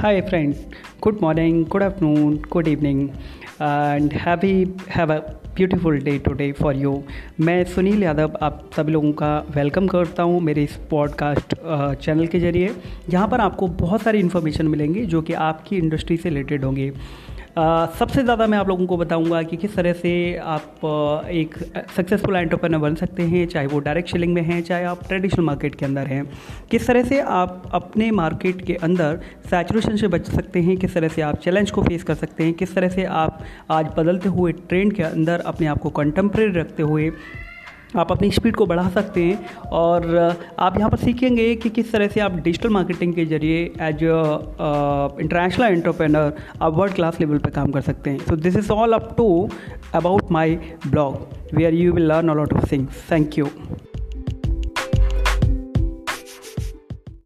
Hi, friends. Good morning, good afternoon, good evening, and happy have a beautiful day today for you मैं सुनील यादव आप सभी लोगों का welcome करता हूँ मेरे इस पॉडकास्ट चैनल के ज़रिए। जहाँ पर आपको बहुत सारी इन्फॉर्मेशन मिलेंगी जो कि आपकी इंडस्ट्री से रिलेटेड होंगी। सबसे ज़्यादा मैं आप लोगों को बताऊँगा कि किस तरह से आप एक सक्सेसफुल एंटरप्रेनर बन सकते हैं, चाहे वो डायरेक्ट सेलिंग में हैं, चाहे आप ट्रेडिशनल मार्केट के अंदर हैं। किस तरह से आप अपने मार्केट के अंदर सैचुरेशन से बच सकते हैं, किस तरह से आप चैलेंज को फेस कर सकते हैं, किस तरह से आप आज बदलते हुए ट्रेंड के अंदर अपने आप को कंटेम्प्रेरी रखते हुए आप अपनी स्पीड को बढ़ा सकते हैं और आप यहाँ पर सीखेंगे कि किस तरह से आप डिजिटल मार्केटिंग के ज़रिए एज इंटरनेशनल एंटरप्रेनर आप वर्ल्ड क्लास लेवल पर काम कर सकते हैं। So this is all up to about my blog where you will learn a lot of things thank you